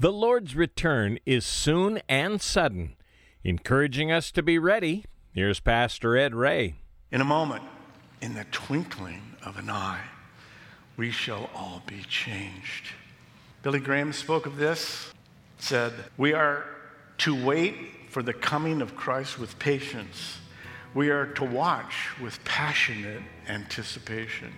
The Lord's return is soon and sudden. Encouraging us to be ready, here's Pastor Ed Ray. In a moment, in the twinkling of an eye, we shall all be changed. Billy Graham spoke of this, said, We are to wait for the coming of Christ with patience. We are to watch with passionate anticipation.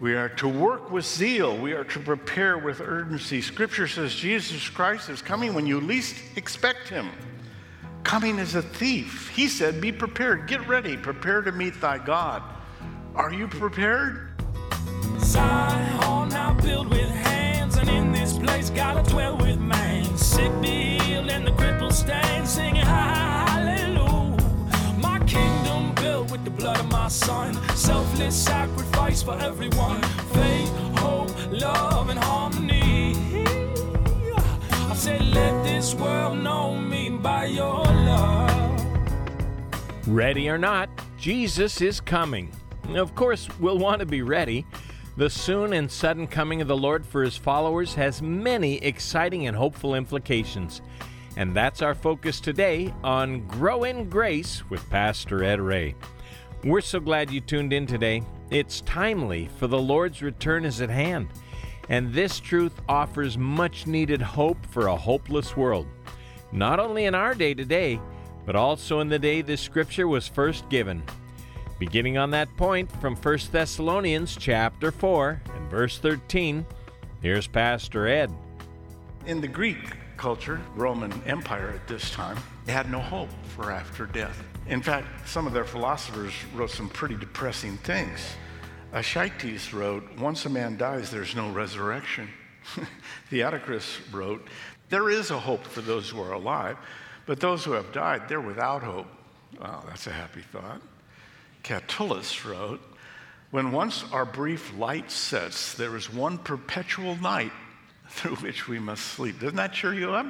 We are to work with zeal. We are to prepare with urgency. Scripture says Jesus Christ is coming when you least expect him. Coming as a thief. He said, Be prepared, get ready, prepare to meet thy God. Are you prepared? Zion with hands, and in this place dwell with man. Sick be healed, and the stand, singing hallelujah. My kingdom built with the blood of my son, selfless for everyone. Faith, hope, love, and harmony. I say, let this world know me by your love. Ready or not, Jesus is coming. Of course, we'll want to be ready. The soon and sudden coming of the Lord for his followers has many exciting and hopeful implications. And that's our focus today on Grow in Grace with Pastor Ed Ray. We're so glad you tuned in today. It's timely, for the Lord's return is at hand. And this truth offers much needed hope for a hopeless world. Not only in our day today, but also in the day this scripture was first given. Beginning on that point from 1 Thessalonians chapter 4 and verse 13, here's Pastor Ed. In the Greek culture, Roman Empire at this time, they had no hope for after death. In fact, some of their philosophers wrote some pretty depressing things. Ascites wrote, Once a man dies, there's no resurrection. Theocritus wrote, There is a hope for those who are alive, but those who have died, they're without hope. Wow, that's a happy thought. Catullus wrote, When once our brief light sets, there is one perpetual night through which we must sleep. Doesn't that cheer you up?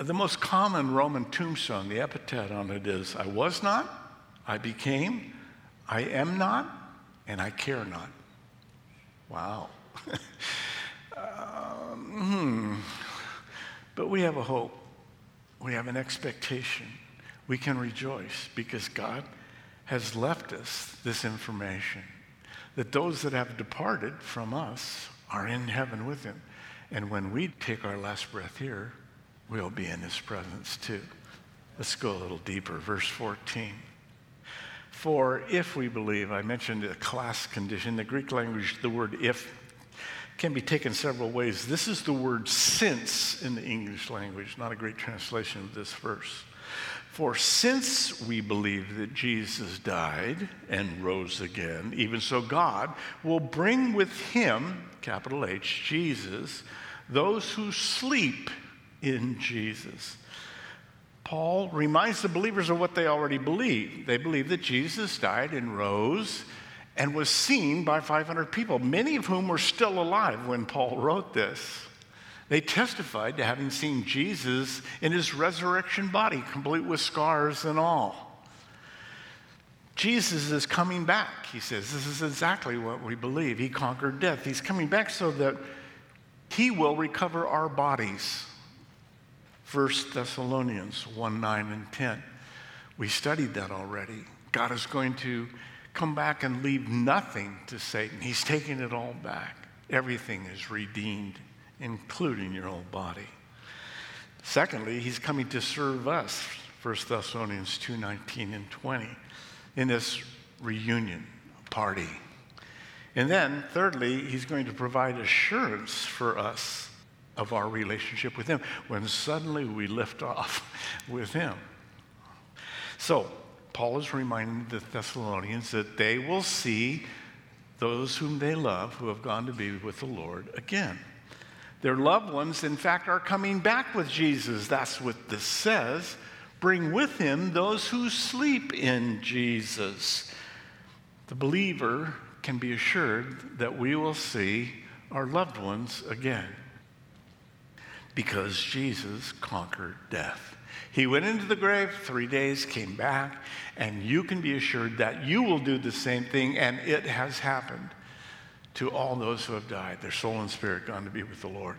The most common Roman tombstone, the epitaph on it is I was not, I became, I am not, and I care not. Wow. um, hmm. But we have a hope, we have an expectation. We can rejoice because God has left us this information that those that have departed from us are in heaven with him. And when we take our last breath here, we'll be in his presence too. Let's go a little deeper. Verse 14. For if we believe, I mentioned a class condition. The Greek language, the word if can be taken several ways. This is the word since in the English language, not a great translation of this verse. For since we believe that Jesus died and rose again, even so God will bring with him, capital H, Jesus, those who sleep in Jesus. Paul reminds the believers of what they already believe. They believe that Jesus died and rose and was seen by 500 people, many of whom were still alive when Paul wrote this. They testified to having seen Jesus in his resurrection body, complete with scars and all. Jesus is coming back, he says. This is exactly what we believe. He conquered death. He's coming back so that he will recover our bodies. 1 Thessalonians 1 9 and 10. We studied that already. God is going to come back and leave nothing to Satan. He's taking it all back. Everything is redeemed including your own body. Secondly, he's coming to serve us, 1 Thessalonians 2:19 and 20, in this reunion party. And then, thirdly, he's going to provide assurance for us of our relationship with him when suddenly we lift off with him. So, Paul is reminding the Thessalonians that they will see those whom they love who have gone to be with the Lord again. Their loved ones, in fact, are coming back with Jesus. That's what this says. Bring with him those who sleep in Jesus. The believer can be assured that we will see our loved ones again because Jesus conquered death. He went into the grave, three days, came back, and you can be assured that you will do the same thing, and it has happened to all those who have died, their soul and spirit gone to be with the Lord.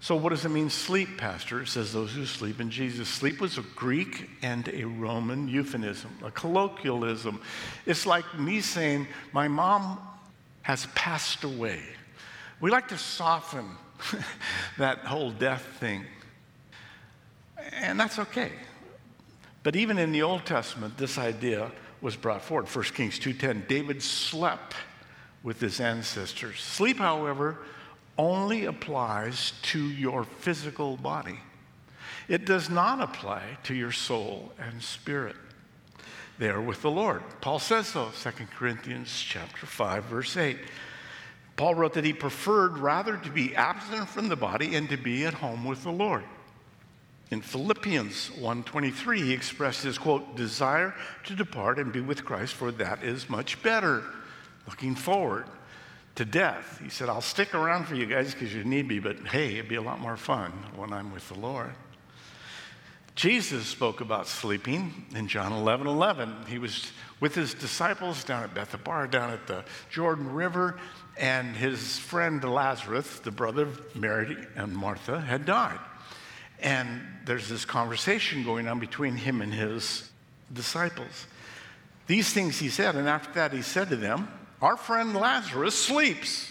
So, what does it mean, sleep, Pastor? It says those who sleep in Jesus. Sleep was a Greek and a Roman euphemism, a colloquialism. It's like me saying, My mom has passed away. We like to soften that whole death thing. And that's okay. But even in the Old Testament, this idea was brought forward. 1 Kings 2:10, David slept with his ancestors. Sleep, however, only applies to your physical body. It does not apply to your soul and spirit. They are with the Lord. Paul says so, 2 Corinthians chapter 5 verse 8. Paul wrote that he preferred rather to be absent from the body and to be at home with the Lord. In Philippians 1:23 he expressed his quote desire to depart and be with Christ for that is much better. Looking forward to death. He said, I'll stick around for you guys because you need me, but hey, it'd be a lot more fun when I'm with the Lord. Jesus spoke about sleeping in John 11 11. He was with his disciples down at Bethabara, down at the Jordan River, and his friend Lazarus, the brother of Mary and Martha, had died. And there's this conversation going on between him and his disciples. These things he said, and after that he said to them, Our friend Lazarus sleeps,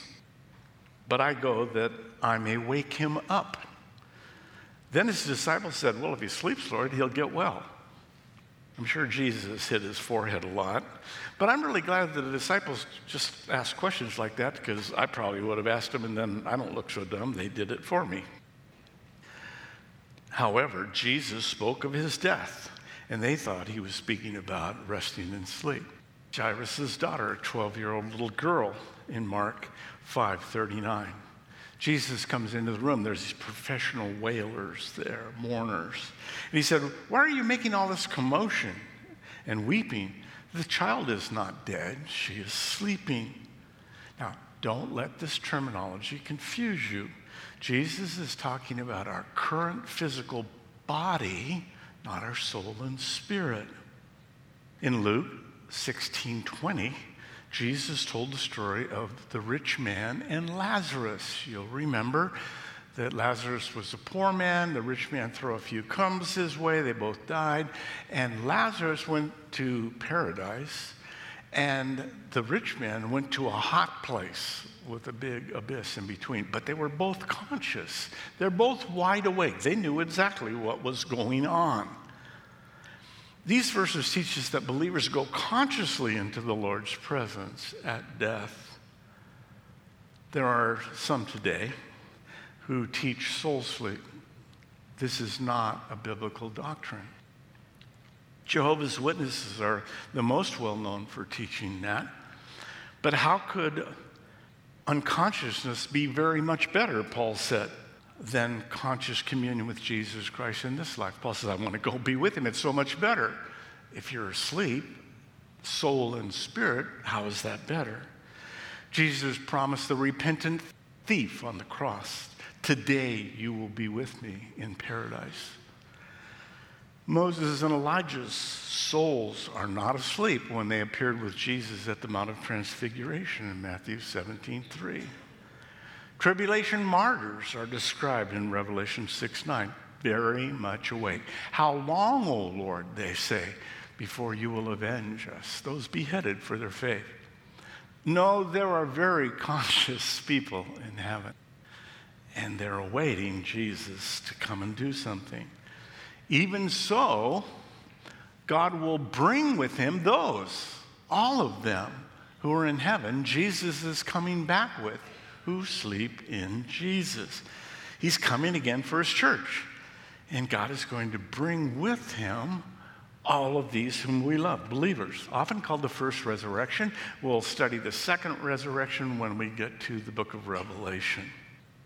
but I go that I may wake him up. Then his disciples said, Well, if he sleeps, Lord, he'll get well. I'm sure Jesus hit his forehead a lot. But I'm really glad that the disciples just asked questions like that because I probably would have asked them and then I don't look so dumb. They did it for me. However, Jesus spoke of his death and they thought he was speaking about resting in sleep. Jairus' daughter, a 12 year old little girl in Mark 5:39. Jesus comes into the room. There's these professional wailers there, mourners. And he said, Why are you making all this commotion and weeping? The child is not dead, she is sleeping. Now, don't let this terminology confuse you. Jesus is talking about our current physical body, not our soul and spirit. In Luke 16 20, Jesus told the story of the rich man and Lazarus. You'll remember that Lazarus was a poor man, the rich man threw a few crumbs his way, they both died, and Lazarus went to paradise, and the rich man went to a hot place with a big abyss in between. But they were both conscious, they're both wide awake, they knew exactly what was going on. These verses teach us that believers go consciously into the Lord's presence at death. There are some today who teach soul sleep. This is not a biblical doctrine. Jehovah's Witnesses are the most well known for teaching that. But how could unconsciousness be very much better, Paul said? Than conscious communion with Jesus Christ in this life. Paul says, I want to go be with him. It's so much better. If you're asleep, soul and spirit, how is that better? Jesus promised the repentant thief on the cross, Today you will be with me in paradise. Moses and Elijah's souls are not asleep when they appeared with Jesus at the Mount of Transfiguration in Matthew 17 3. Tribulation martyrs are described in Revelation 6 9, very much awake. How long, O Lord, they say, before you will avenge us, those beheaded for their faith? No, there are very conscious people in heaven, and they're awaiting Jesus to come and do something. Even so, God will bring with him those, all of them, who are in heaven, Jesus is coming back with who sleep in Jesus. He's coming again for his church. And God is going to bring with him all of these whom we love, believers, often called the first resurrection. We'll study the second resurrection when we get to the book of Revelation.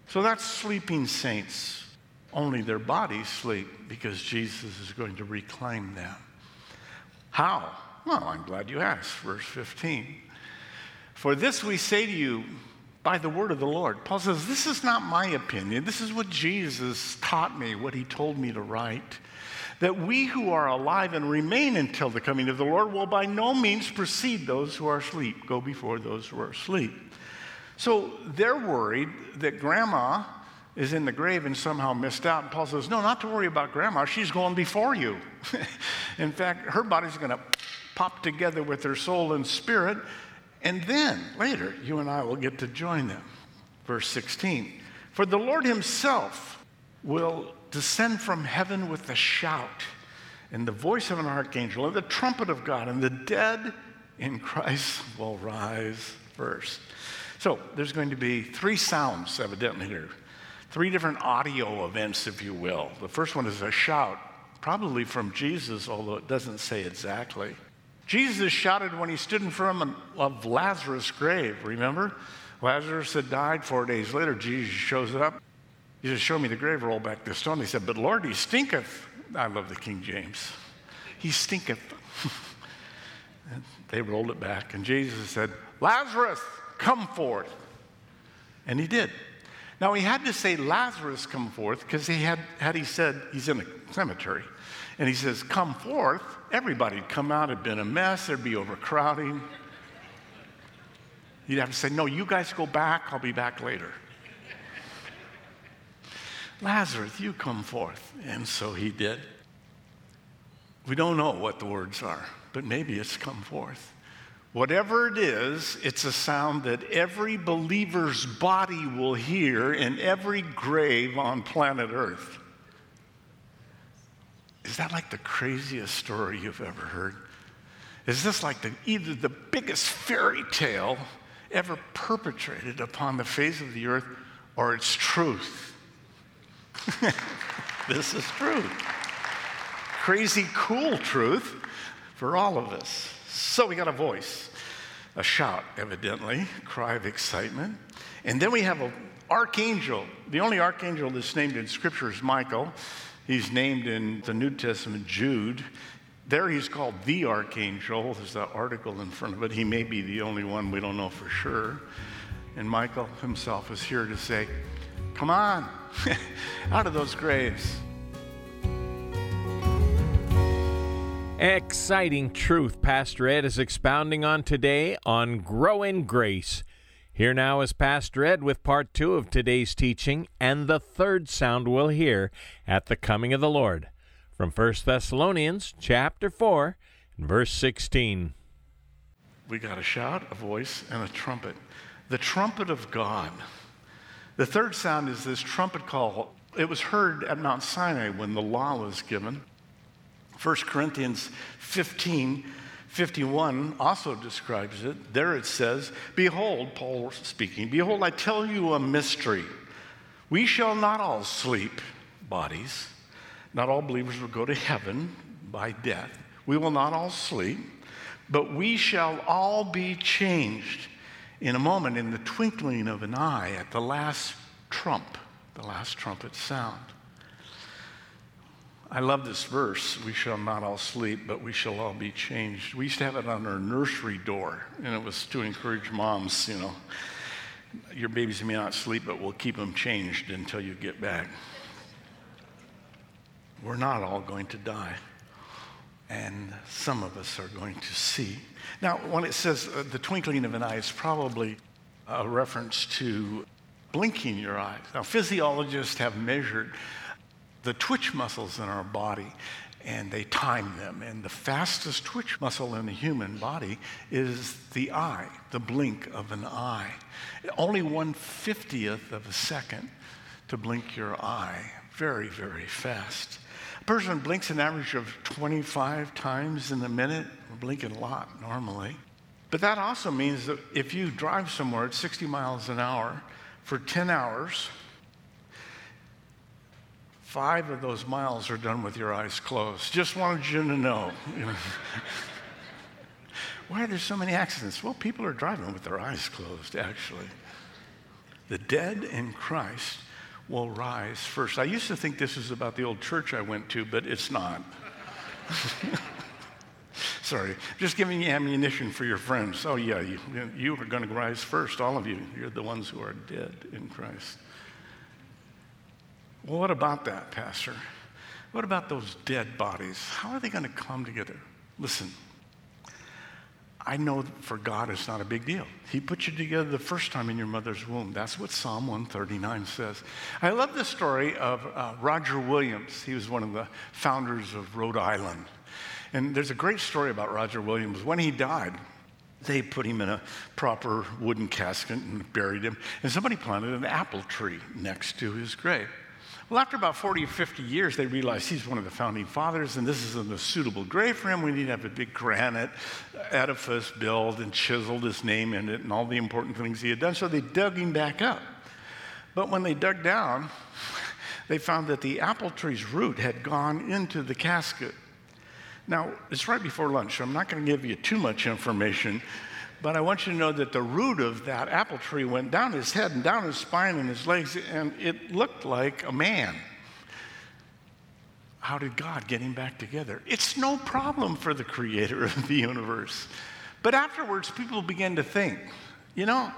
So that's sleeping saints. Only their bodies sleep because Jesus is going to reclaim them. How? Well, I'm glad you asked. Verse 15. For this we say to you, by the word of the Lord. Paul says, This is not my opinion. This is what Jesus taught me, what he told me to write. That we who are alive and remain until the coming of the Lord will by no means precede those who are asleep, go before those who are asleep. So they're worried that grandma is in the grave and somehow missed out. And Paul says, No, not to worry about grandma. She's going before you. in fact, her body's going to pop together with her soul and spirit. And then later, you and I will get to join them. Verse 16 For the Lord himself will descend from heaven with a shout and the voice of an archangel and the trumpet of God, and the dead in Christ will rise first. So there's going to be three sounds, evidently, here. Three different audio events, if you will. The first one is a shout, probably from Jesus, although it doesn't say exactly. Jesus shouted when he stood in front of Lazarus' grave, remember? Lazarus had died four days later. Jesus shows up. He says, Show me the grave, roll back the stone. He said, But Lord, he stinketh. I love the King James. He stinketh. they rolled it back, and Jesus said, Lazarus, come forth. And he did. Now he had to say Lazarus come forth because he had had he said he's in a cemetery, and he says come forth, everybody'd come out. It'd been a mess. There'd be overcrowding. He'd have to say, no, you guys go back. I'll be back later. Lazarus, you come forth. And so he did. We don't know what the words are, but maybe it's come forth. Whatever it is, it's a sound that every believer's body will hear in every grave on planet Earth. Is that like the craziest story you've ever heard? Is this like the, either the biggest fairy tale ever perpetrated upon the face of the earth or it's truth? this is truth. Crazy cool truth for all of us. So we got a voice, a shout, evidently, cry of excitement. And then we have an archangel. The only archangel that's named in Scripture is Michael. He's named in the New Testament Jude. There he's called the archangel. There's that article in front of it. He may be the only one, we don't know for sure. And Michael himself is here to say, Come on, out of those graves. Exciting truth Pastor Ed is expounding on today on Grow in Grace. Here now is Pastor Ed with part two of today's teaching and the third sound we'll hear at the coming of the Lord. From 1 Thessalonians chapter 4 verse 16. We got a shout, a voice, and a trumpet. The trumpet of God. The third sound is this trumpet call. It was heard at Mount Sinai when the law was given. 1 Corinthians 15 51 also describes it. There it says, Behold, Paul speaking, Behold, I tell you a mystery. We shall not all sleep, bodies. Not all believers will go to heaven by death. We will not all sleep, but we shall all be changed in a moment, in the twinkling of an eye, at the last trump, the last trumpet sound. I love this verse. We shall not all sleep, but we shall all be changed. We used to have it on our nursery door, and it was to encourage moms, you know, your babies may not sleep, but we'll keep them changed until you get back. We're not all going to die, and some of us are going to see. Now, when it says uh, the twinkling of an eye, it's probably a reference to blinking your eyes. Now, physiologists have measured the twitch muscles in our body and they time them. And the fastest twitch muscle in the human body is the eye, the blink of an eye. Only one fiftieth of a second to blink your eye. Very, very fast. A person blinks an average of 25 times in a minute. We're blinking a lot normally. But that also means that if you drive somewhere at 60 miles an hour for 10 hours, Five of those miles are done with your eyes closed. Just wanted you to know. Why are there so many accidents? Well, people are driving with their eyes closed, actually. The dead in Christ will rise first. I used to think this was about the old church I went to, but it's not. Sorry, just giving you ammunition for your friends. Oh, yeah, you, you are going to rise first, all of you. You're the ones who are dead in Christ. Well, what about that, Pastor? What about those dead bodies? How are they going to come together? Listen, I know for God it's not a big deal. He put you together the first time in your mother's womb. That's what Psalm 139 says. I love the story of uh, Roger Williams. He was one of the founders of Rhode Island. And there's a great story about Roger Williams. When he died, they put him in a proper wooden casket and buried him. And somebody planted an apple tree next to his grave. Well, after about 40 or 50 years, they realized he's one of the founding fathers, and this isn't a suitable grave for him. We need to have a big granite edifice built and chiseled his name in it and all the important things he had done. So they dug him back up. But when they dug down, they found that the apple tree's root had gone into the casket. Now, it's right before lunch, so I'm not going to give you too much information, but I want you to know that the root of that apple tree went down his head and down his spine and his legs, and it looked like a man. How did God get him back together? It's no problem for the creator of the universe. But afterwards, people began to think, you know,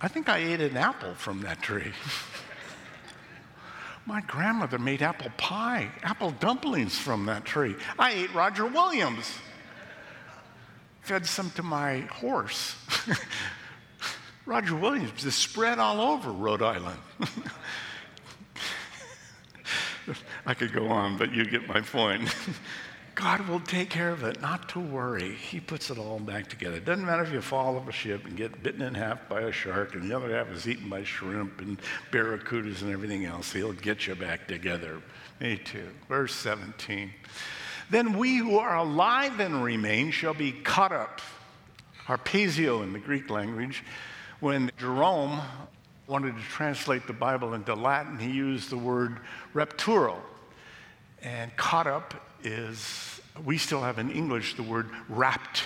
I think I ate an apple from that tree. My grandmother made apple pie, apple dumplings from that tree. I ate Roger Williams fed some to my horse. Roger Williams is spread all over Rhode Island. I could go on, but you get my point. God will take care of it, not to worry. He puts it all back together. It doesn't matter if you fall off a ship and get bitten in half by a shark and the other half is eaten by shrimp and barracudas and everything else. He'll get you back together. Me too. Verse 17. Then we who are alive and remain shall be caught up. Harpazo in the Greek language. When Jerome wanted to translate the Bible into Latin, he used the word rapturo. And caught up is, we still have in English the word rapt.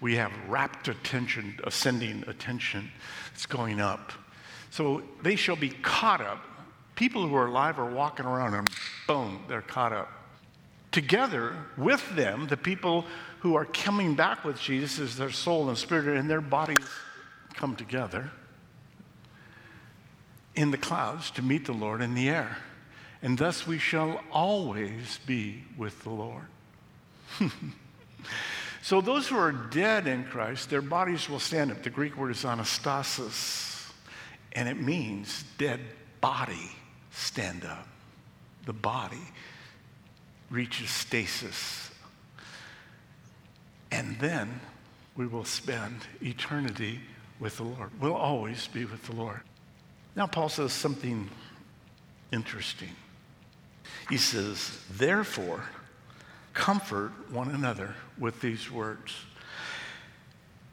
We have rapt attention, ascending attention. It's going up. So they shall be caught up. People who are alive are walking around and boom, they're caught up together with them, the people who are coming back with Jesus as their soul and spirit and their bodies come together in the clouds to meet the Lord in the air. And thus we shall always be with the Lord. so those who are dead in Christ, their bodies will stand up. The Greek word is anastasis, and it means dead body stand up. The body reaches stasis. And then we will spend eternity with the Lord. We'll always be with the Lord. Now, Paul says something interesting. He says, Therefore, comfort one another with these words.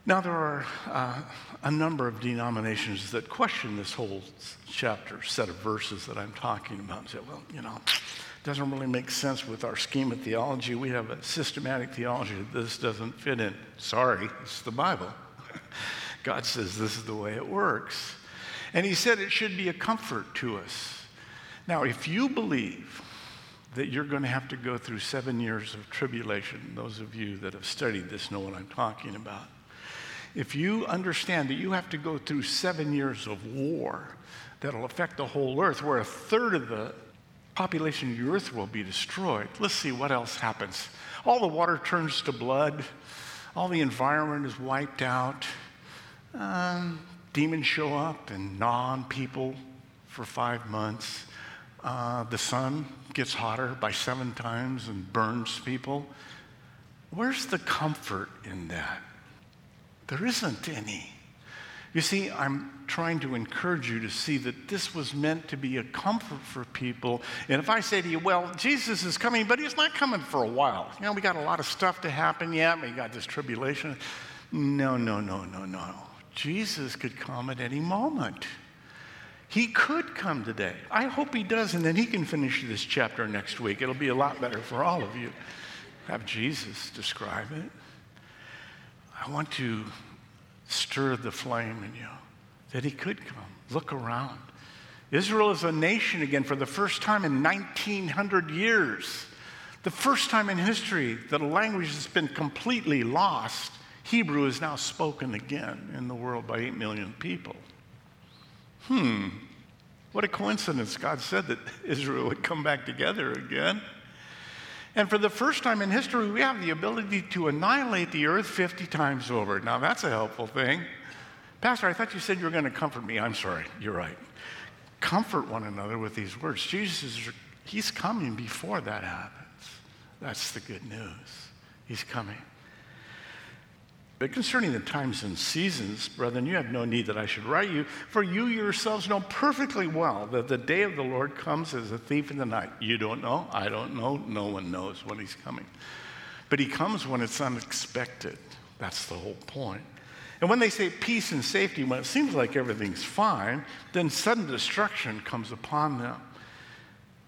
Now, there are uh, a number of denominations that question this whole chapter, set of verses that I'm talking about, say, well, you know, doesn't really make sense with our scheme of theology. We have a systematic theology that this doesn't fit in. Sorry, it's the Bible. God says this is the way it works. And He said it should be a comfort to us. Now, if you believe that you're going to have to go through seven years of tribulation, those of you that have studied this know what I'm talking about. If you understand that you have to go through seven years of war that'll affect the whole earth, where a third of the population of the earth will be destroyed. Let's see what else happens. All the water turns to blood, all the environment is wiped out. Um, demons show up and gnaw on people for five months. Uh, the sun gets hotter by seven times and burns people. Where's the comfort in that? There isn't any. You see, I'm trying to encourage you to see that this was meant to be a comfort for people. And if I say to you, well, Jesus is coming, but he's not coming for a while. You know, we got a lot of stuff to happen yet. We got this tribulation. No, no, no, no, no. Jesus could come at any moment. He could come today. I hope he does, and then he can finish this chapter next week. It'll be a lot better for all of you. Have Jesus describe it. I want to stir the flame in you that he could come. Look around. Israel is a nation again for the first time in 1900 years. The first time in history that a language has been completely lost. Hebrew is now spoken again in the world by 8 million people. Hmm, what a coincidence. God said that Israel would come back together again. And for the first time in history, we have the ability to annihilate the earth 50 times over. Now, that's a helpful thing. Pastor, I thought you said you were going to comfort me. I'm sorry, you're right. Comfort one another with these words. Jesus is He's coming before that happens. That's the good news. He's coming. But concerning the times and seasons, brethren, you have no need that I should write you, for you yourselves know perfectly well that the day of the Lord comes as a thief in the night. You don't know, I don't know, no one knows when he's coming. But he comes when it's unexpected. That's the whole point. And when they say peace and safety, when it seems like everything's fine, then sudden destruction comes upon them.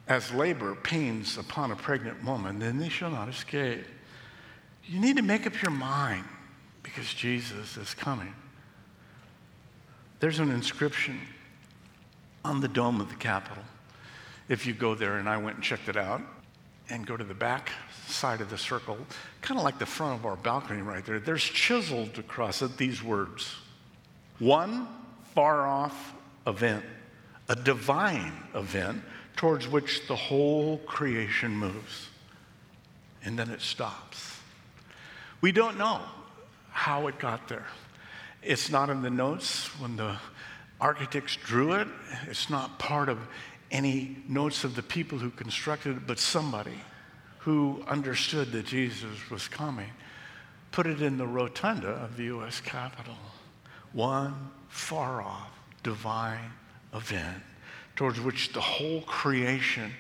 As labor pains upon a pregnant woman, then they shall not escape. You need to make up your mind because Jesus is coming. There's an inscription on the dome of the Capitol. If you go there, and I went and checked it out, and go to the back side of the circle, kind of like the front of our balcony right there, there's chiseled across it these words One far off event, a divine event towards which the whole creation moves. And then it stops. We don't know how it got there. It's not in the notes when the architects drew it, it's not part of any notes of the people who constructed it, but somebody who understood that Jesus was coming put it in the rotunda of the U.S. Capitol. One far off divine event towards which the whole creation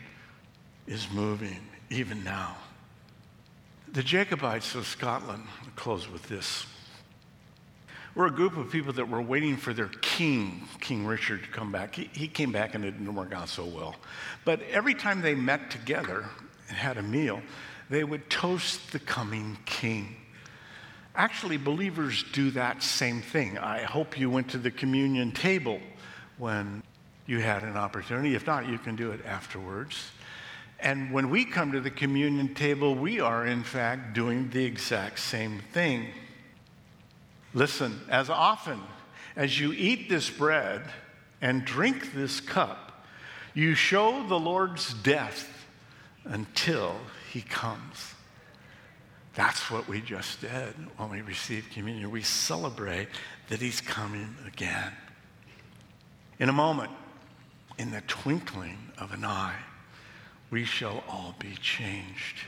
is moving even now. The Jacobites of Scotland, I'll close with this. We're a group of people that were waiting for their king, King Richard, to come back. He, he came back and it didn't work out so well. But every time they met together and had a meal, they would toast the coming king. Actually, believers do that same thing. I hope you went to the communion table when you had an opportunity. If not, you can do it afterwards. And when we come to the communion table, we are in fact doing the exact same thing. Listen, as often as you eat this bread and drink this cup, you show the Lord's death until he comes. That's what we just did when we received communion. We celebrate that he's coming again. In a moment, in the twinkling of an eye, we shall all be changed.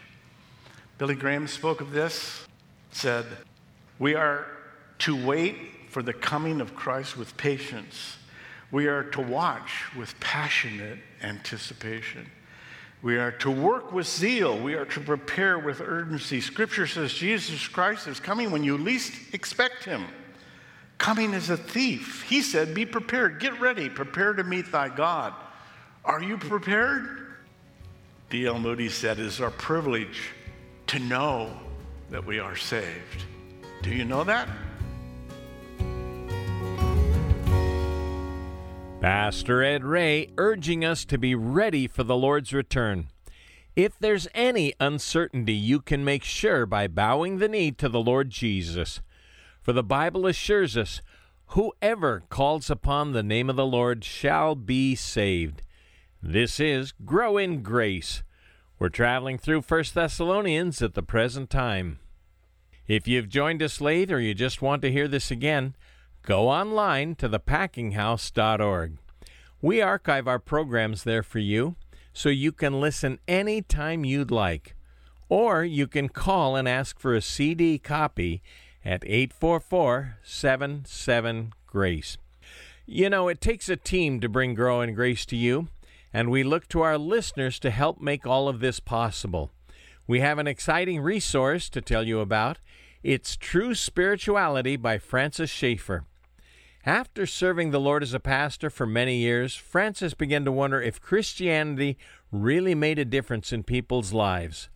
Billy Graham spoke of this, said, We are to wait for the coming of Christ with patience. We are to watch with passionate anticipation. We are to work with zeal. We are to prepare with urgency. Scripture says Jesus Christ is coming when you least expect him. Coming as a thief. He said, Be prepared, get ready, prepare to meet thy God. Are you prepared? D.L. Moody said, It is our privilege to know that we are saved. Do you know that? Pastor Ed Ray urging us to be ready for the Lord's return. If there's any uncertainty, you can make sure by bowing the knee to the Lord Jesus. For the Bible assures us, whoever calls upon the name of the Lord shall be saved. This is Grow in Grace. We're traveling through 1 Thessalonians at the present time. If you've joined us late or you just want to hear this again, go online to thepackinghouse.org. We archive our programs there for you so you can listen anytime you'd like. Or you can call and ask for a CD copy at 844 77 Grace. You know, it takes a team to bring Grow in Grace to you and we look to our listeners to help make all of this possible. We have an exciting resource to tell you about. It's True Spirituality by Francis Schaeffer. After serving the Lord as a pastor for many years, Francis began to wonder if Christianity really made a difference in people's lives.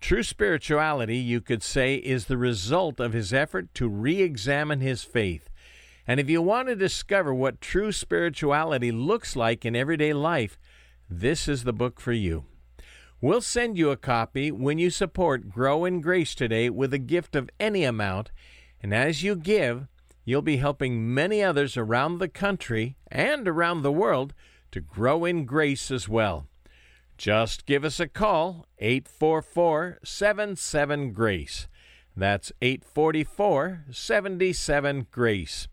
True spirituality, you could say, is the result of his effort to re examine his faith. And if you want to discover what true spirituality looks like in everyday life, this is the book for you. We'll send you a copy when you support Grow in Grace today with a gift of any amount, and as you give, you'll be helping many others around the country and around the world to grow in grace as well. Just give us a call, 844 77 Grace. That's 844 77 Grace.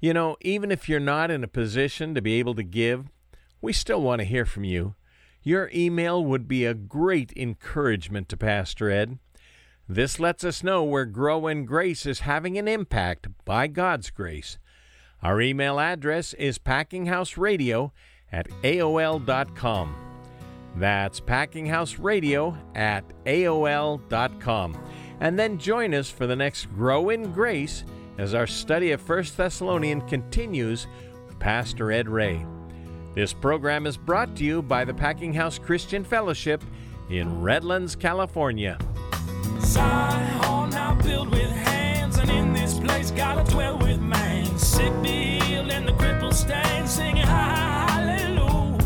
You know, even if you're not in a position to be able to give, we still want to hear from you. Your email would be a great encouragement to Pastor Ed. This lets us know where Grow in Grace is having an impact by God's grace. Our email address is packinghouseradio at AOL.com. That's packinghouseradio at AOL.com. And then join us for the next Grow in Grace as our study of 1 Thessalonians continues with Pastor Ed Ray. This program is brought to you by the Packing House Christian Fellowship in Redlands, California. Zion place dwell with man. Sick be healed and the crippled stand, singing hallelujah.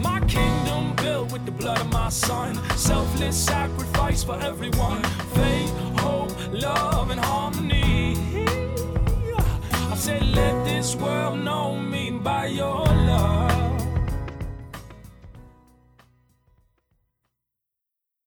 My kingdom built with the blood of my son, selfless sacrifice for everyone. Faith, hope, love, and harmony said, let this world know me by your love.